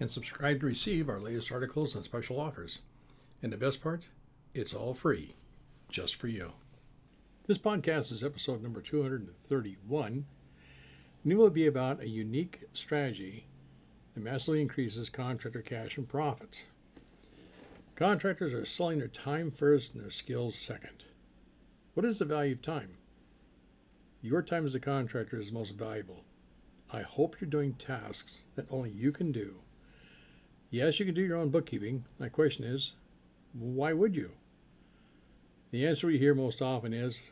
and subscribe to receive our latest articles and special offers. And the best part, it's all free, just for you. This podcast is episode number 231, and it will be about a unique strategy that massively increases contractor cash and profits. Contractors are selling their time first and their skills second. What is the value of time? Your time as a contractor is most valuable. I hope you're doing tasks that only you can do. Yes, you can do your own bookkeeping. My question is, why would you? The answer we hear most often is,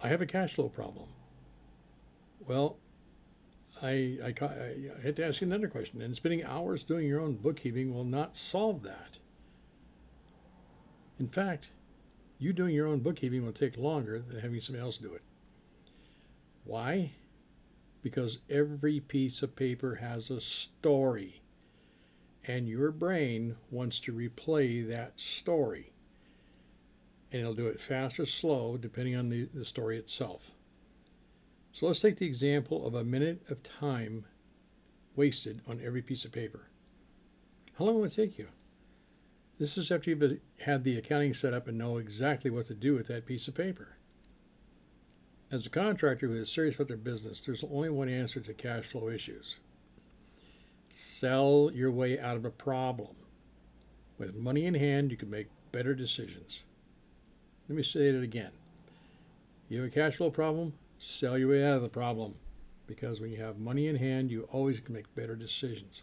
I have a cash flow problem. Well, I, I, I had to ask you another question. And spending hours doing your own bookkeeping will not solve that. In fact, you doing your own bookkeeping will take longer than having somebody else do it. Why? Because every piece of paper has a story, and your brain wants to replay that story. And it'll do it fast or slow depending on the, the story itself. So let's take the example of a minute of time wasted on every piece of paper. How long will it take you? This is after you've had the accounting set up and know exactly what to do with that piece of paper. As a contractor who is serious about their business, there's only one answer to cash flow issues sell your way out of a problem. With money in hand, you can make better decisions. Let me say it again. You have a cash flow problem, sell your way out of the problem. Because when you have money in hand, you always can make better decisions.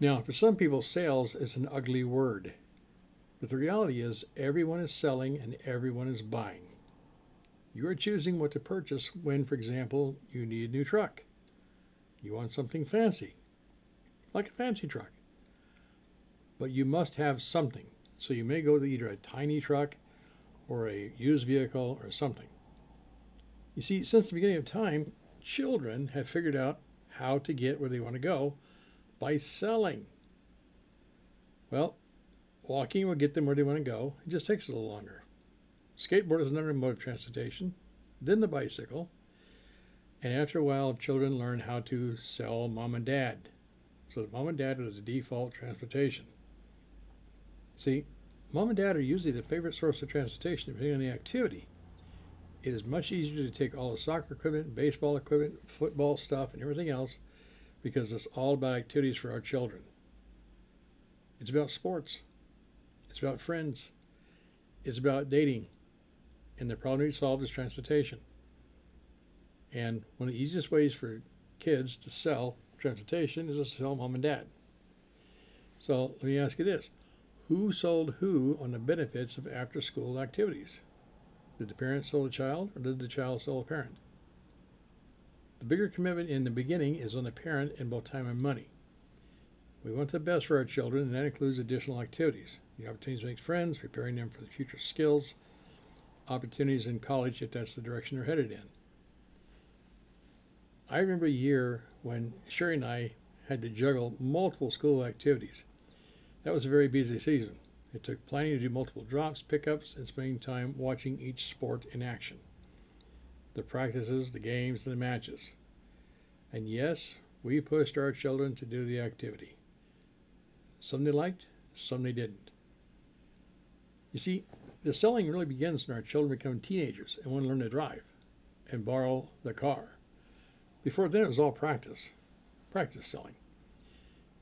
Now, for some people, sales is an ugly word. But the reality is, everyone is selling and everyone is buying. You are choosing what to purchase when, for example, you need a new truck. You want something fancy, like a fancy truck. But you must have something. So you may go to either a tiny truck or a used vehicle or something. You see, since the beginning of time, children have figured out how to get where they want to go by selling. Well, walking will get them where they want to go. It just takes a little longer. Skateboard is another mode of transportation, then the bicycle. And after a while, children learn how to sell mom and dad. So mom and dad are the default transportation. See, mom and dad are usually the favorite source of transportation depending on the activity. It is much easier to take all the soccer equipment, baseball equipment, football stuff, and everything else because it's all about activities for our children. It's about sports. It's about friends. It's about dating. And the problem we solve is transportation. And one of the easiest ways for kids to sell transportation is to sell mom and dad. So let me ask you this Who sold who on the benefits of after school activities? Did the parent sell the child or did the child sell the parent? The bigger commitment in the beginning is on the parent in both time and money. We want the best for our children, and that includes additional activities the opportunities to make friends, preparing them for the future skills, opportunities in college if that's the direction they're headed in. I remember a year when Sharie and I had to juggle multiple school activities. That was a very busy season. It took planning to do multiple drops, pickups, and spending time watching each sport in action the practices, the games, and the matches. And yes, we pushed our children to do the activity. Some they liked, some they didn't. You see, the selling really begins when our children become teenagers and want to learn to drive and borrow the car. Before then, it was all practice, practice selling.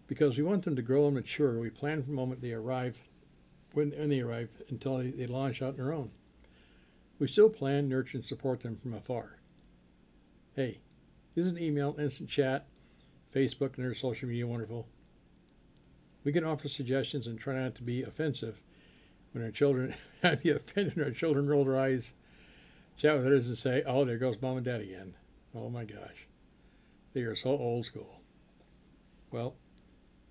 Because we want them to grow and mature, we plan from the moment they arrive, when, when they arrive, until they, they launch out on their own. We still plan, nurture, and support them from afar. Hey, isn't email, instant chat, Facebook, and other social media wonderful? We can offer suggestions and try not to be offensive when our children I be offended our children roll their eyes, chat with others and say, Oh, there goes mom and dad again. Oh my gosh. They are so old school. Well,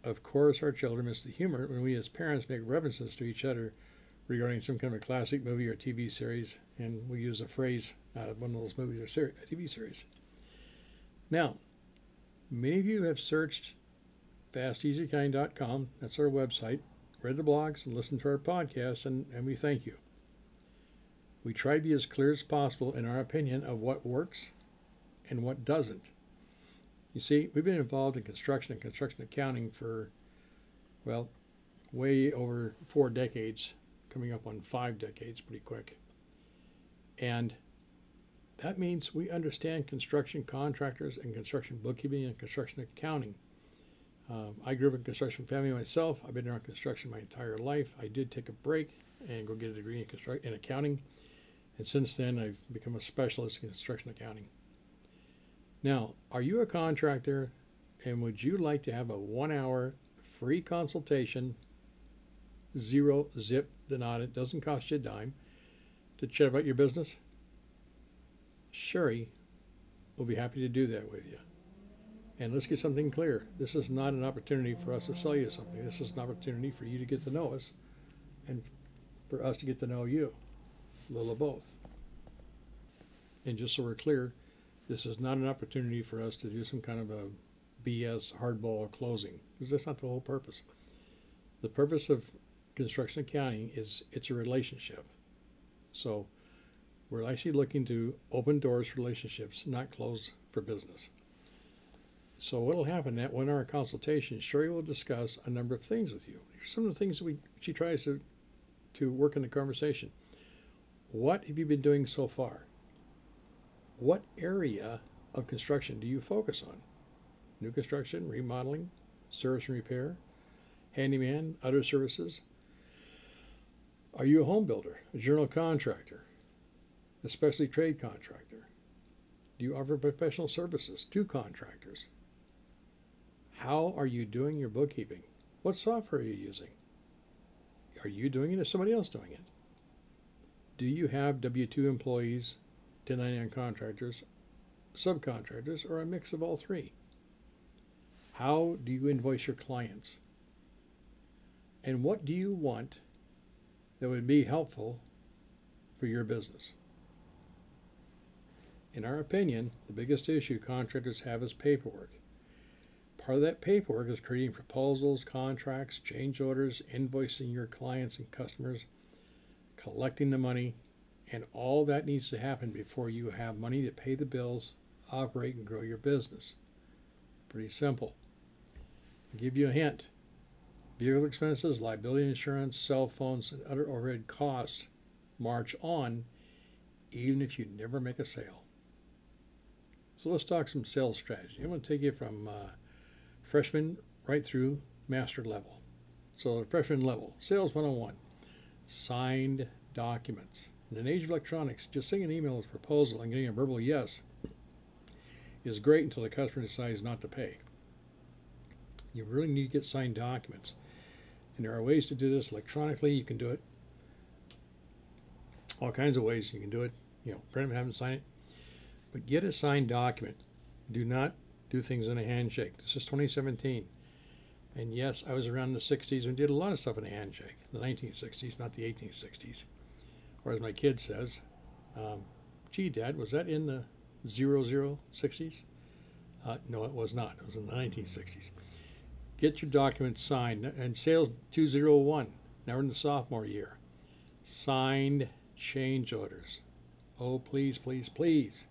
of course, our children miss the humor when we as parents make references to each other regarding some kind of classic movie or TV series, and we use a phrase out of one of those movies or ser- TV series. Now, many of you have searched fasteasykind.com, that's our website, read the blogs, and listened to our podcasts, and, and we thank you. We try to be as clear as possible in our opinion of what works and what doesn't. You see, we've been involved in construction and construction accounting for, well, way over four decades, coming up on five decades pretty quick. And that means we understand construction contractors and construction bookkeeping and construction accounting. Um, I grew up in construction family myself. I've been around construction my entire life. I did take a break and go get a degree in, construct- in accounting. And since then, I've become a specialist in construction accounting. Now, are you a contractor and would you like to have a one hour free consultation, zero zip denied, it doesn't cost you a dime, to chat about your business? Sharie will be happy to do that with you. And let's get something clear. This is not an opportunity for us to sell you something. This is an opportunity for you to get to know us and for us to get to know you. A little of both. And just so we're clear, this is not an opportunity for us to do some kind of a BS hardball closing because that's not the whole purpose. The purpose of construction accounting is it's a relationship. So we're actually looking to open doors for relationships, not close for business. So what'll happen at one hour consultation, Sharie will discuss a number of things with you. Some of the things we she tries to to work in the conversation. What have you been doing so far? What area of construction do you focus on? New construction, remodeling, service and repair, handyman, other services? Are you a home builder, a general contractor, a specialty trade contractor? Do you offer professional services to contractors? How are you doing your bookkeeping? What software are you using? Are you doing it or somebody else doing it? Do you have W 2 employees, 1099 contractors, subcontractors, or a mix of all three? How do you invoice your clients? And what do you want that would be helpful for your business? In our opinion, the biggest issue contractors have is paperwork. Part of that paperwork is creating proposals, contracts, change orders, invoicing your clients and customers, collecting the money, and all that needs to happen before you have money to pay the bills, operate, and grow your business. Pretty simple. I'll give you a hint vehicle expenses, liability insurance, cell phones, and other overhead costs march on even if you never make a sale. So let's talk some sales strategy. I'm going to take you from uh, freshman right through master level. So, freshman level, sales 101, signed documents. In an age of electronics, just sending an email with a proposal and getting a verbal yes is great until the customer decides not to pay. You really need to get signed documents. And there are ways to do this electronically. You can do it all kinds of ways. You can do it, you know, print them, have them sign it. But get a signed document. Do not do things in a handshake. This is 2017. And yes, I was around in the 60s and did a lot of stuff in a handshake. The 1960s, not the 1860s. Or as my kid says, um, gee, Dad, was that in the 0060s? Uh, no, it was not. It was in the 1960s. Get your documents signed. And sales 201, now we're in the sophomore year. Signed change orders. Oh, please, please, please.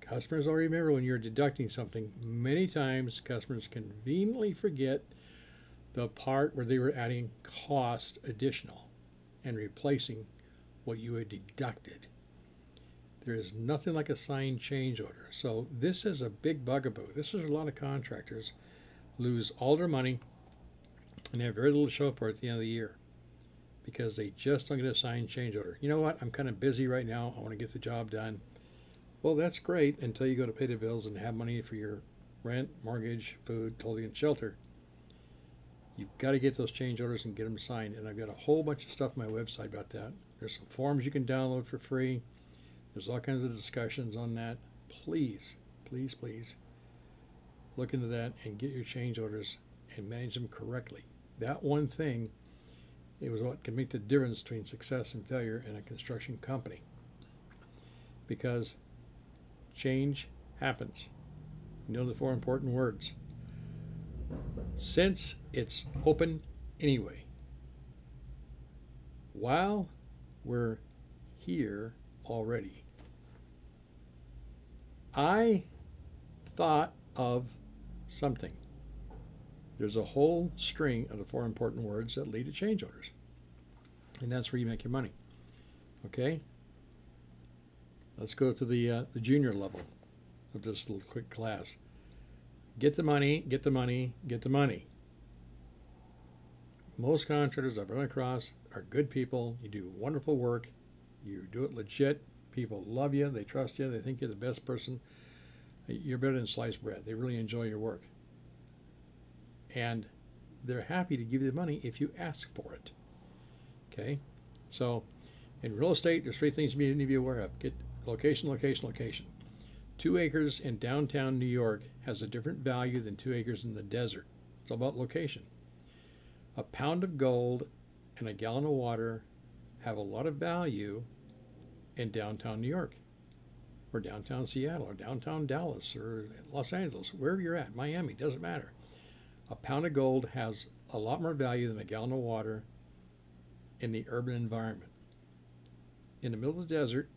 Customers will remember when you're deducting something. Many times, customers conveniently forget the part where they were adding cost additional and replacing what you had deducted. There is nothing like a signed change order. So, this is a big bugaboo. This is a lot of contractors lose all their money and have very little to show for it at the end of the year because they just don't get a signed change order. You know what? I'm kind of busy right now. I want to get the job done. Well, that's great until you go to pay the bills and have money for your rent, mortgage, food, clothing, and shelter. You've got to get those change orders and get them signed. And I've got a whole bunch of stuff on my website about that. There's some forms you can download for free. There's all kinds of discussions on that. Please, please, please look into that and get your change orders and manage them correctly. That one thing it was what can make the difference between success and failure in a construction company. Because change happens. You know the four important words. Since it's open anyway, while we're here already, I thought of something. There's a whole string of the four important words that lead to change orders. And that's where you make your money. Okay? Let's go to the, uh, the junior level of this little quick class. Get the money, get the money, get the money. Most contractors I've run across are good people. You do wonderful work. You do it legit. People love you. They trust you. They think you're the best person. You're better than sliced bread. They really enjoy your work. And they're happy to give you the money if you ask for it. Okay? So in real estate, there's three things you need to be aware of. Get location, location, location. Two acres in downtown New York has a different value than two acres in the desert. It's all about location. A pound of gold and a gallon of water have a lot of value in downtown New York, or downtown Seattle, or downtown Dallas, or Los Angeles, wherever you're at, Miami, doesn't matter. A pound of gold has a lot more value than a gallon of water in the urban environment. In the middle of the desert,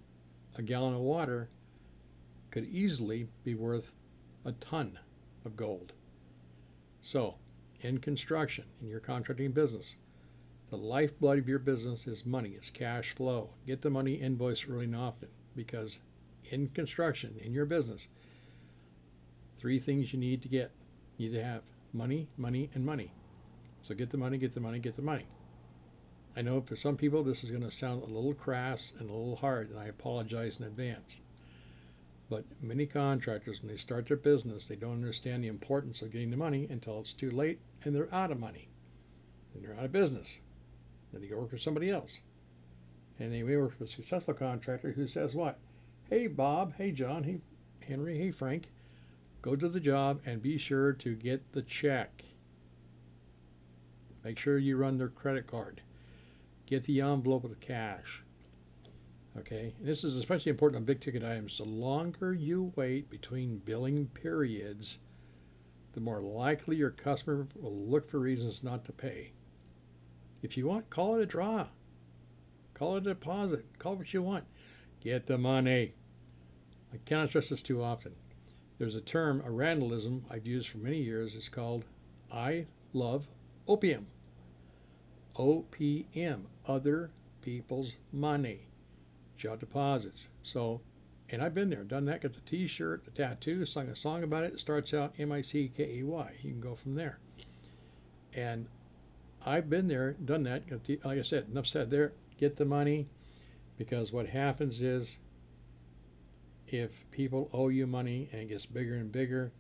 a gallon of water could easily be worth a ton of gold. So, in construction, in your contracting business, the lifeblood of your business is money, it's cash flow. Get the money invoice early and often because in construction, in your business, three things you need to get. You need to have money, money, and money. So get the money, get the money, get the money. I know for some people this is going to sound a little crass and a little hard, and I apologize in advance. But many contractors, when they start their business, they don't understand the importance of getting the money until it's too late and they're out of money. Then they're out of business. Then they go work for somebody else. And they may work for a successful contractor who says, What? Hey, Bob. Hey, John. Hey, Henry. Hey, Frank. Go to the job and be sure to get the check. Make sure you run their credit card. Get the envelope with the cash. Okay, and this is especially important on big ticket items. The longer you wait between billing periods, the more likely your customer will look for reasons not to pay. If you want, call it a draw, call it a deposit, call it what you want. Get the money. I cannot stress this too often. There's a term, a randalism I've used for many years. It's called I love opium. OPM, other people's money jot deposits. So, and I've been there, done that, got the t shirt, the tattoo, sung a song about it. It starts out M I C K E Y. You can go from there. And I've been there, done that. The, like I said, enough said there. Get the money because what happens is if people owe you money and it gets bigger and bigger,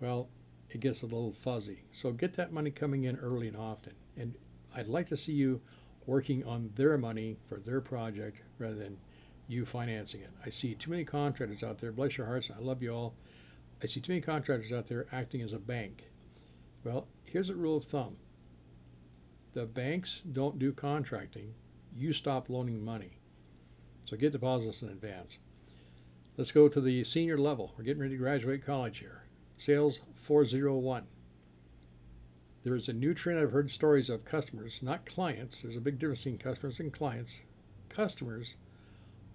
well, it gets a little fuzzy. So get that money coming in early and often. And I'd like to see you working on their money for their project rather than you financing it. I see too many contractors out there, bless your hearts, I love you all. I see too many contractors out there acting as a bank. Well, here's a rule of thumb the banks don't do contracting, you stop loaning money. So get deposits in advance. Let's go to the senior level. We're getting ready to graduate college here. Sales 401. There is a new trend I've heard stories of customers, not clients. There's a big difference between customers and clients. Customers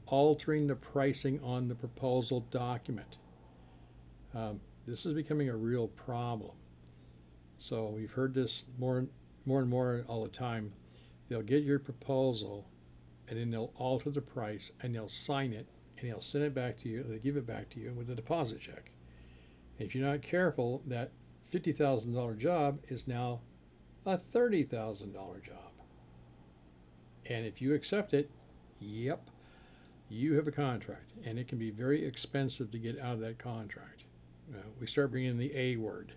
altering the pricing on the proposal document. Um, this is becoming a real problem. So we've heard this more, more and more all the time. They'll get your proposal, and then they'll alter the price, and they'll sign it, and they'll send it back to you. They give it back to you with a deposit check. If you're not careful, that $50,000 job is now a $30,000 job. And if you accept it, yep, you have a contract. And it can be very expensive to get out of that contract. Uh, we start bringing in the A word.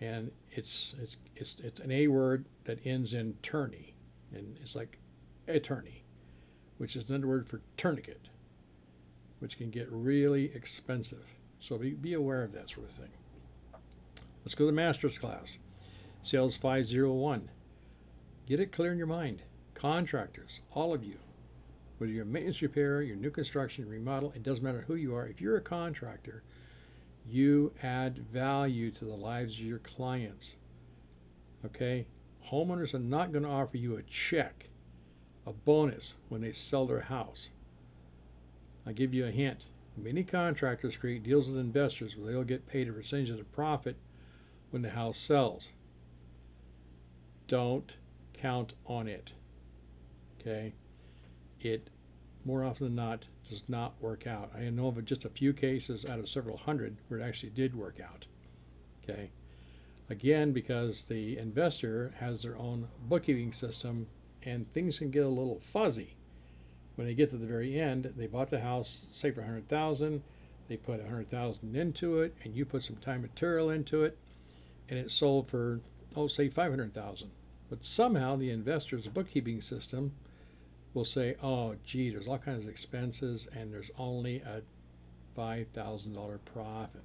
And it's, it's, it's, it's an A word that ends in tourney. And it's like attorney, which is another word for tourniquet, which can get really expensive. So be, be aware of that sort of thing. Let's go to the master's class. Sales 501. Get it clear in your mind. Contractors, all of you, whether you're maintenance repair, your new construction, remodel, it doesn't matter who you are. If you're a contractor, you add value to the lives of your clients. Okay? Homeowners are not going to offer you a check, a bonus when they sell their house. I'll give you a hint. Many contractors create deals with investors where they'll get paid a percentage of the profit when the house sells. Don't count on it. Okay? It more often than not does not work out. I know of just a few cases out of several hundred where it actually did work out. Okay? Again, because the investor has their own bookkeeping system and things can get a little fuzzy. When they get to the very end, they bought the house, say for 100,000, they put 100,000 into it and you put some time material into it and it sold for oh say 500,000. But somehow the investor's bookkeeping system will say, "Oh, gee, there's all kinds of expenses and there's only a $5,000 profit."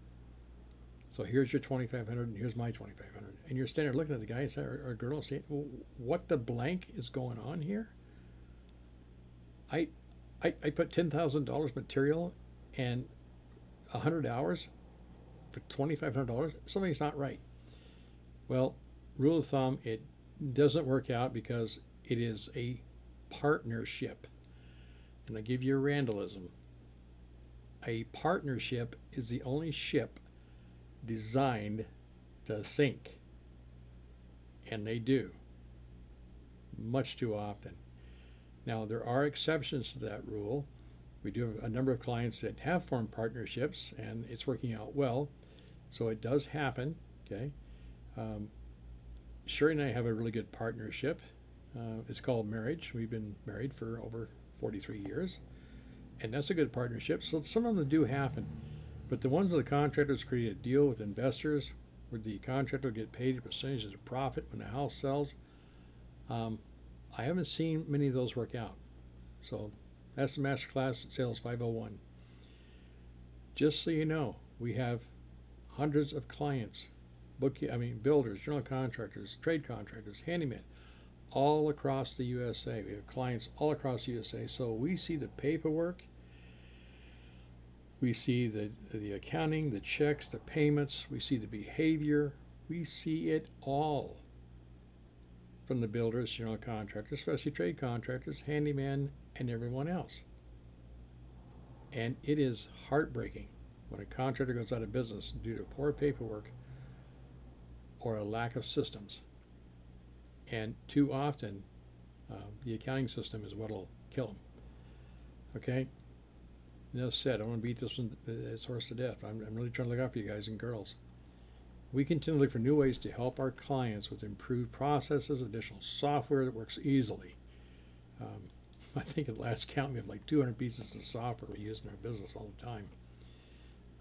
So here's your 2500 and here's my 2500 and you're standing looking at the guy or, or girl saying, well, "What the blank is going on here?" I I, I put $10,000 material and 100 hours for $2,500. Something's not right. Well, rule of thumb, it doesn't work out because it is a partnership. And I give you a Randallism. A partnership is the only ship designed to sink. And they do. Much too often. Now, there are exceptions to that rule. We do have a number of clients that have formed partnerships and it's working out well. So it does happen. Okay. Um, Sharie and I have a really good partnership. Uh, it's called marriage. We've been married for over 43 years, and that's a good partnership. So some of them do happen, but the ones where the contractors create a deal with investors, where the contractor get paid a percentage of the profit when the house sells, um, I haven't seen many of those work out. So that's the master Masterclass Sales 501. Just so you know, we have hundreds of clients book I mean builders, general contractors, trade contractors, handymen, all across the USA. We have clients all across the USA. So we see the paperwork, we see the the accounting, the checks, the payments, we see the behavior, we see it all from the builders, general contractors, especially trade contractors, handyman, and everyone else. And it is heartbreaking when a contractor goes out of business due to poor paperwork or a lack of systems. And too often, uh, the accounting system is what will kill them. Okay? Enough said. I want to beat this, one, uh, this horse to death. I'm, I'm really trying to look out for you guys and girls. We continue to look for new ways to help our clients with improved processes, additional software that works easily. Um, I think at last count we have like 200 pieces of software we use in our business all the time.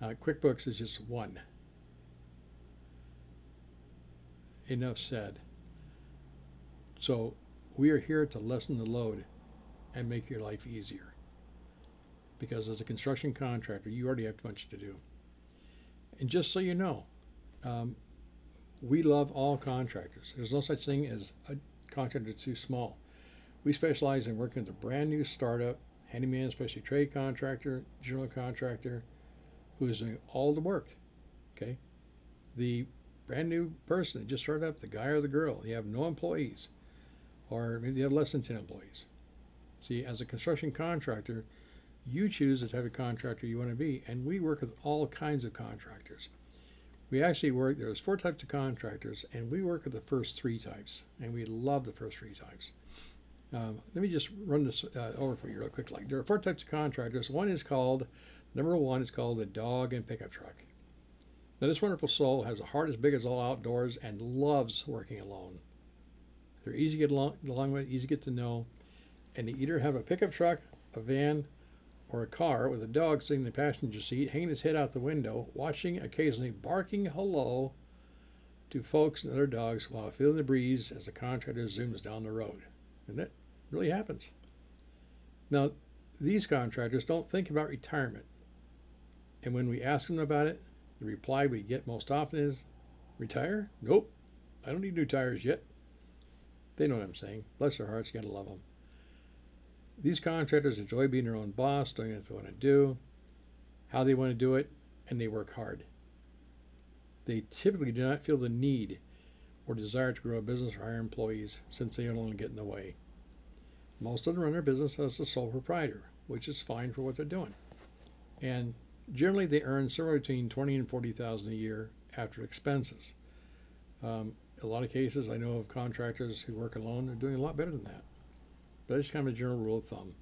Uh, QuickBooks is just one enough said. So we are here to lessen the load and make your life easier. Because as a construction contractor, you already have a bunch to do. And just so you know, um, we love all contractors. There's no such thing as a contractor too small. We specialize in working with a brand new startup, handyman, especially trade contractor, general contractor, who is doing all the work. Okay, the brand new person that just started up, the guy or the girl. You have no employees, or maybe they have less than 10 employees. See, as a construction contractor, you choose the type of contractor you want to be, and we work with all kinds of contractors. We actually work, there's four types of contractors, and we work with the first three types, and we love the first three types. Um, let me just run this uh, over for you real quick. Like there are four types of contractors. One is called, number one is called a dog and pickup truck. Now, this wonderful soul has a heart as big as all outdoors and loves working alone. They're easy to get along, along with, easy to get to know, and they either have a pickup truck, a van, or a car with a dog sitting in the passenger seat, hanging his head out the window, watching, occasionally barking hello to folks and other dogs while feeling the breeze as the contractor zooms down the road. And that really happens. Now, these contractors don't think about retirement. And when we ask them about it, the reply we get most often is, retire? Nope. I don't need new tires yet. They know what I'm saying. Bless their hearts, you gotta love them. These contractors enjoy being their own boss, doing what they want to do, how they want to do it, and they work hard. They typically do not feel the need or desire to grow a business or hire employees since they don't get in the way. Most of them run their business as a sole proprietor, which is fine for what they're doing. And generally they earn somewhere between twenty and forty thousand a year after expenses. Um, a lot of cases, I know of contractors who work alone, they're doing a lot better than that. But that's kind of a general rule of thumb,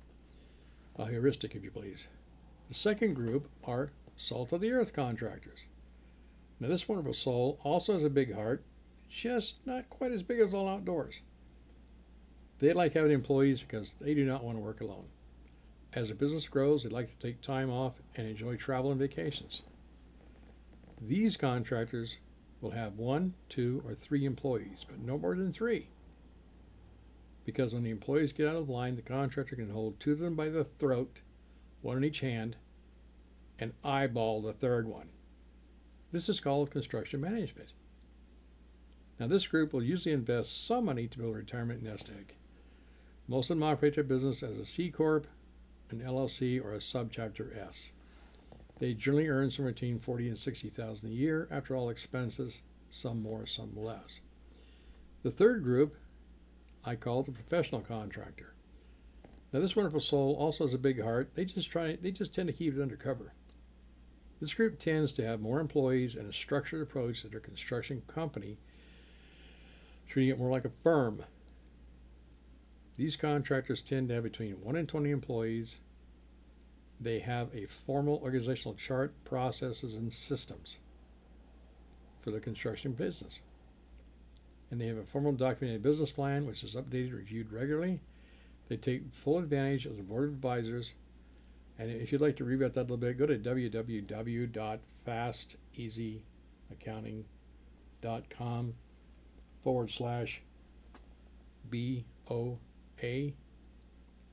a heuristic, if you please. The second group are salt of the earth contractors. Now, this wonderful soul also has a big heart, just not quite as big as all outdoors. They like having employees because they do not want to work alone. As their business grows, they like to take time off and enjoy travel and vacations. These contractors will have one, two, or three employees, but no more than three. Because when the employees get out of line, the contractor can hold two of them by the throat, one in each hand, and eyeball the third one. This is called construction management. Now, this group will usually invest some money to build a retirement nest egg. Most of them operate their business as a C Corp, an LLC, or a Subchapter S. They generally earn somewhere between forty and sixty thousand a year after all expenses, some more, some less. The third group I call the professional contractor. Now this wonderful soul also has a big heart. They just try they just tend to keep it undercover. This group tends to have more employees and a structured approach to their construction company, treating it more like a firm. These contractors tend to have between 1 and 20 employees they have a formal organizational chart, processes, and systems for the construction business. And they have a formal documented business plan, which is updated, reviewed regularly. They take full advantage of the board of advisors. And if you'd like to read about that a little bit, go to www.fasteasyaccounting.com forward slash BOA.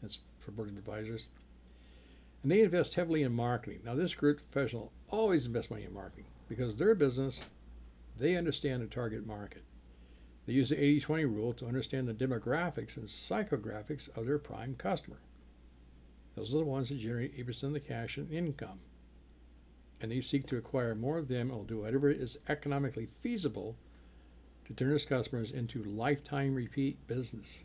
That's for board of advisors and they invest heavily in marketing. Now, this group professional always invests money in marketing because their business, they understand the target market. They use the 80 20 rule to understand the demographics and psychographics of their prime customer. Those are the ones that generate 80% of the cash and income. And they seek to acquire more of them and will do whatever is economically feasible to turn those customers into lifetime repeat business.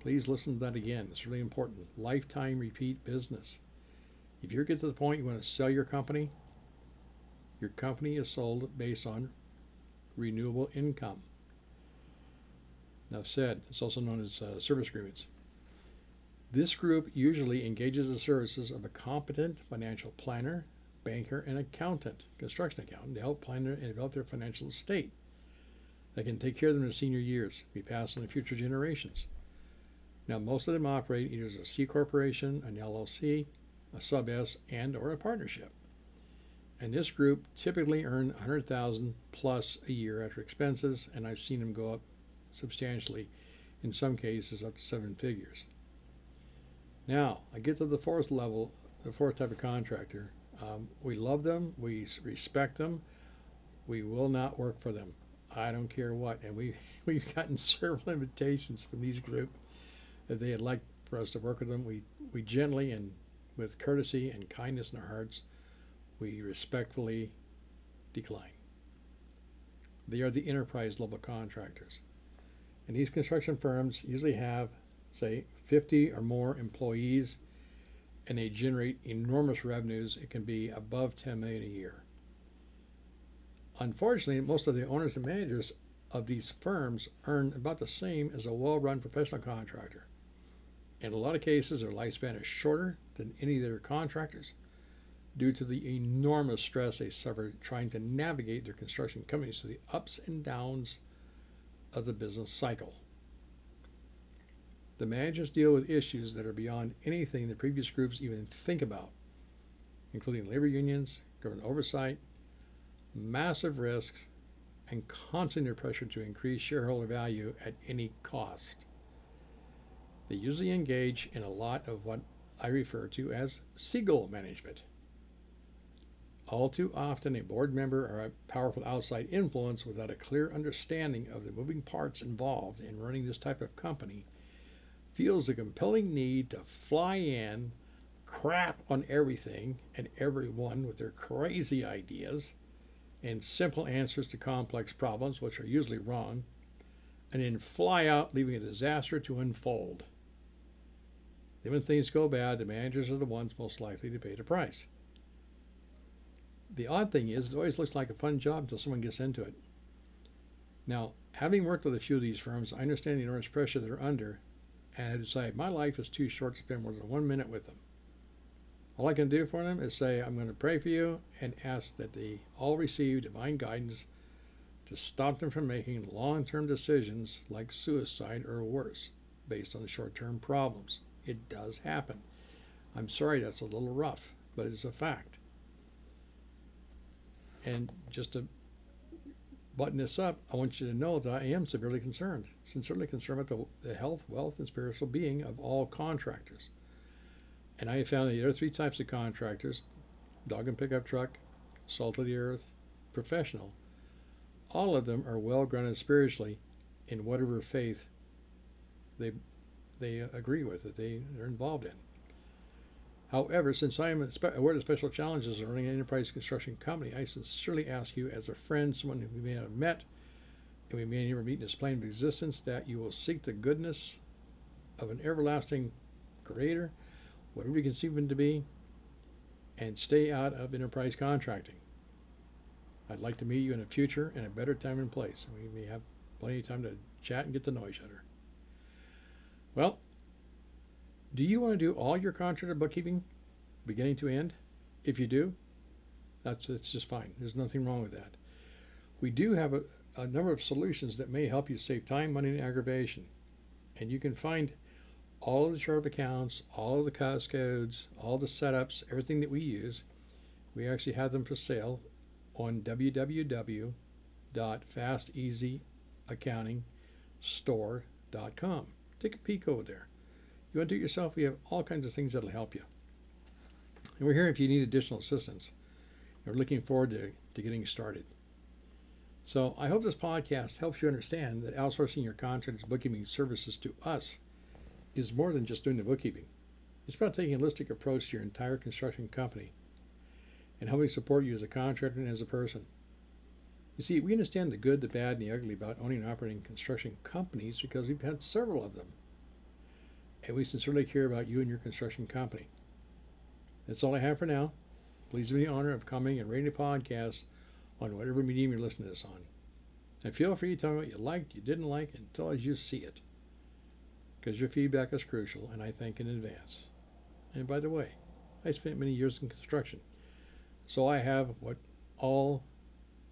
Please listen to that again. It's really important. Lifetime repeat business. If you get to the point you want to sell your company, your company is sold based on renewable income. Enough said. It's also known as uh, service agreements. This group usually engages the services of a competent financial planner, banker, and accountant, construction accountant, to help plan and develop their financial estate that can take care of them in their senior years, be passed on to future generations. Now, most of them operate either as a C corporation, an LLC, a sub S, and or a partnership. And this group typically earn 100,000 plus a year after expenses, and I've seen them go up substantially, in some cases up to seven figures. Now, I get to the fourth level, the fourth type of contractor. Um, we love them, we respect them, we will not work for them. I don't care what. And we, we've gotten several invitations from these group that they'd like for us to work with them. We, we gently and with courtesy and kindness in our hearts, we respectfully decline. They are the enterprise level contractors. And these construction firms usually have, say, 50 or more employees and they generate enormous revenues. It can be above 10 million a year. Unfortunately, most of the owners and managers of these firms earn about the same as a well run professional contractor. In a lot of cases, their lifespan is shorter than any of their contractors due to the enormous stress they suffer trying to navigate their construction companies through the ups and downs of the business cycle. The managers deal with issues that are beyond anything the previous groups even think about, including labor unions, government oversight, massive risks, and constant pressure to increase shareholder value at any cost. They usually engage in a lot of what I refer to as seagull management. All too often, a board member or a powerful outside influence without a clear understanding of the moving parts involved in running this type of company feels a compelling need to fly in, crap on everything and everyone with their crazy ideas and simple answers to complex problems, which are usually wrong, and then fly out, leaving a disaster to unfold. Then, when things go bad, the managers are the ones most likely to pay the price. The odd thing is, it always looks like a fun job until someone gets into it. Now, having worked with a few of these firms, I understand the enormous pressure they're under, and I decided my life is too short to spend more than one minute with them. All I can do for them is say, I'm going to pray for you and ask that they all receive divine guidance to stop them from making long term decisions like suicide or worse based on short term problems. It does happen. I'm sorry that's a little rough, but it's a fact. And just to button this up, I want you to know that I am severely concerned, sincerely concerned about the, the health, wealth, and spiritual being of all contractors. And I have found that there are three types of contractors dog and pickup truck, salt of the earth, professional. All of them are well grounded spiritually in whatever faith they they agree with that they are involved in. However, since I am aware of special challenges of running an enterprise construction company, I sincerely ask you, as a friend, someone who we may not have met, and we may never meet in this plane of existence, that you will seek the goodness of an everlasting Creator, whatever you conceive him to be, and stay out of enterprise contracting. I'd like to meet you in the future in a better time and place. We may have plenty of time to chat and get to know each other. Well, do you want to do all your contractor bookkeeping beginning to end? If you do, that's, that's just fine. There's nothing wrong with that. We do have a, a number of solutions that may help you save time, money, and aggravation. And you can find all of the chart of accounts, all of the cost codes, all the setups, everything that we use. We actually have them for sale on www.fasteasyaccountingstore.com. Take a peek over there. You want to do it yourself? We have all kinds of things that'll help you. And we're here if you need additional assistance. We're looking forward to, to getting started. So I hope this podcast helps you understand that outsourcing your contractors bookkeeping services to us is more than just doing the bookkeeping. It's about taking a holistic approach to your entire construction company and helping support you as a contractor and as a person. You see, we understand the good, the bad, and the ugly about owning and operating construction companies because we've had several of them and we sincerely care about you and your construction company. That's all I have for now. Please do me the honor of coming and rating the podcast on whatever medium you're listening to this on. And feel free to tell me what you liked, you didn't like, and tell us you see it. Because your feedback is crucial, and I thank in advance. And by the way, I spent many years in construction, so I have what all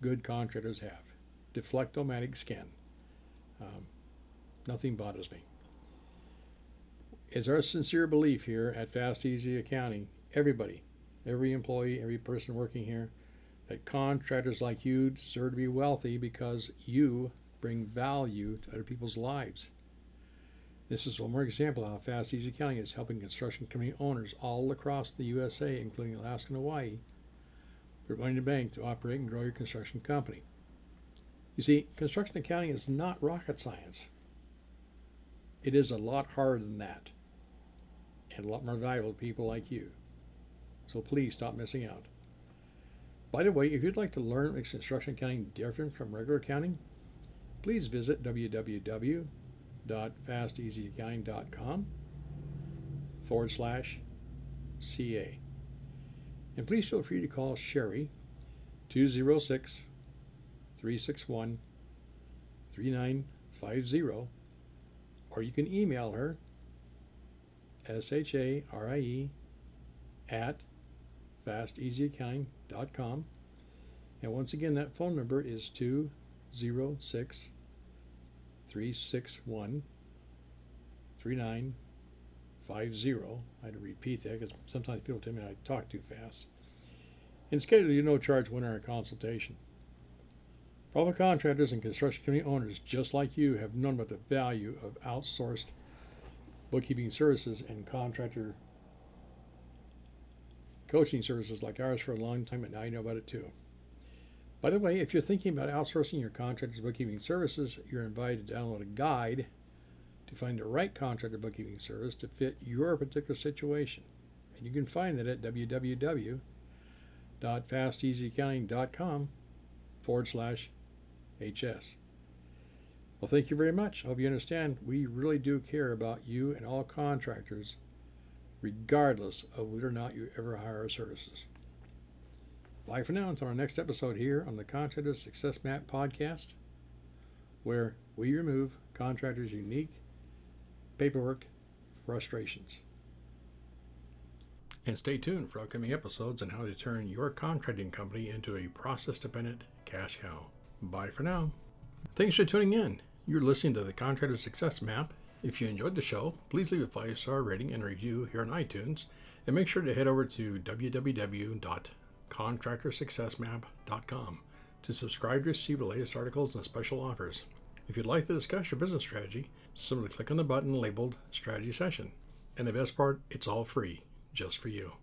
good contractors have deflectomatic skin. Um, nothing bothers me is our sincere belief here at Fast Easy Accounting, everybody, every employee, every person working here, that contractors like you deserve to be wealthy because you bring value to other people's lives. This is one more example of how Fast Easy Accounting is helping construction company owners all across the USA, including Alaska and Hawaii, money in the bank to operate and grow your construction company. You see, construction accounting is not rocket science. It is a lot harder than that and a lot more valuable to people like you. So please stop missing out. By the way, if you'd like to learn what makes construction accounting different from regular accounting, please visit www.fasteasyaccounting.com forward slash CA. And please feel free to call Sharie 206 361 3950, or you can email her S H A R I E, at fasteasyaccounting.com. And once again, that phone number is 206 361 3950. I had to repeat that because sometimes people tell me I talk too fast. And schedule your no charge one hour consultation. Public contractors and construction company owners, just like you, have known about the value of outsourced bookkeeping services and contractor coaching services like ours for a long time, and now you know about it too. By the way, if you're thinking about outsourcing your contractor's bookkeeping services, you're invited to download a guide to find the right contractor bookkeeping service to fit your particular situation. And you can find it at www.fasteasyaccounting.com forward slash HS. Well, thank you very much. I hope you understand we really do care about you and all contractors, regardless of whether or not you ever hire our services. Bye for now until our next episode here on the Contractor Success Map podcast, where we remove contractors' unique paperwork frustrations. And stay tuned for upcoming episodes on how to turn your contracting company into a process dependent cash cow. Bye for now. Thanks for tuning in. You're listening to the Contractor Success Map. If you enjoyed the show, please leave a five star rating and review here on iTunes. And make sure to head over to www.contractorsuccessmap.com to subscribe to receive the latest articles and special offers. If you'd like to discuss your business strategy, simply click on the button labeled Strategy Session. And the best part, it's all free, just for you.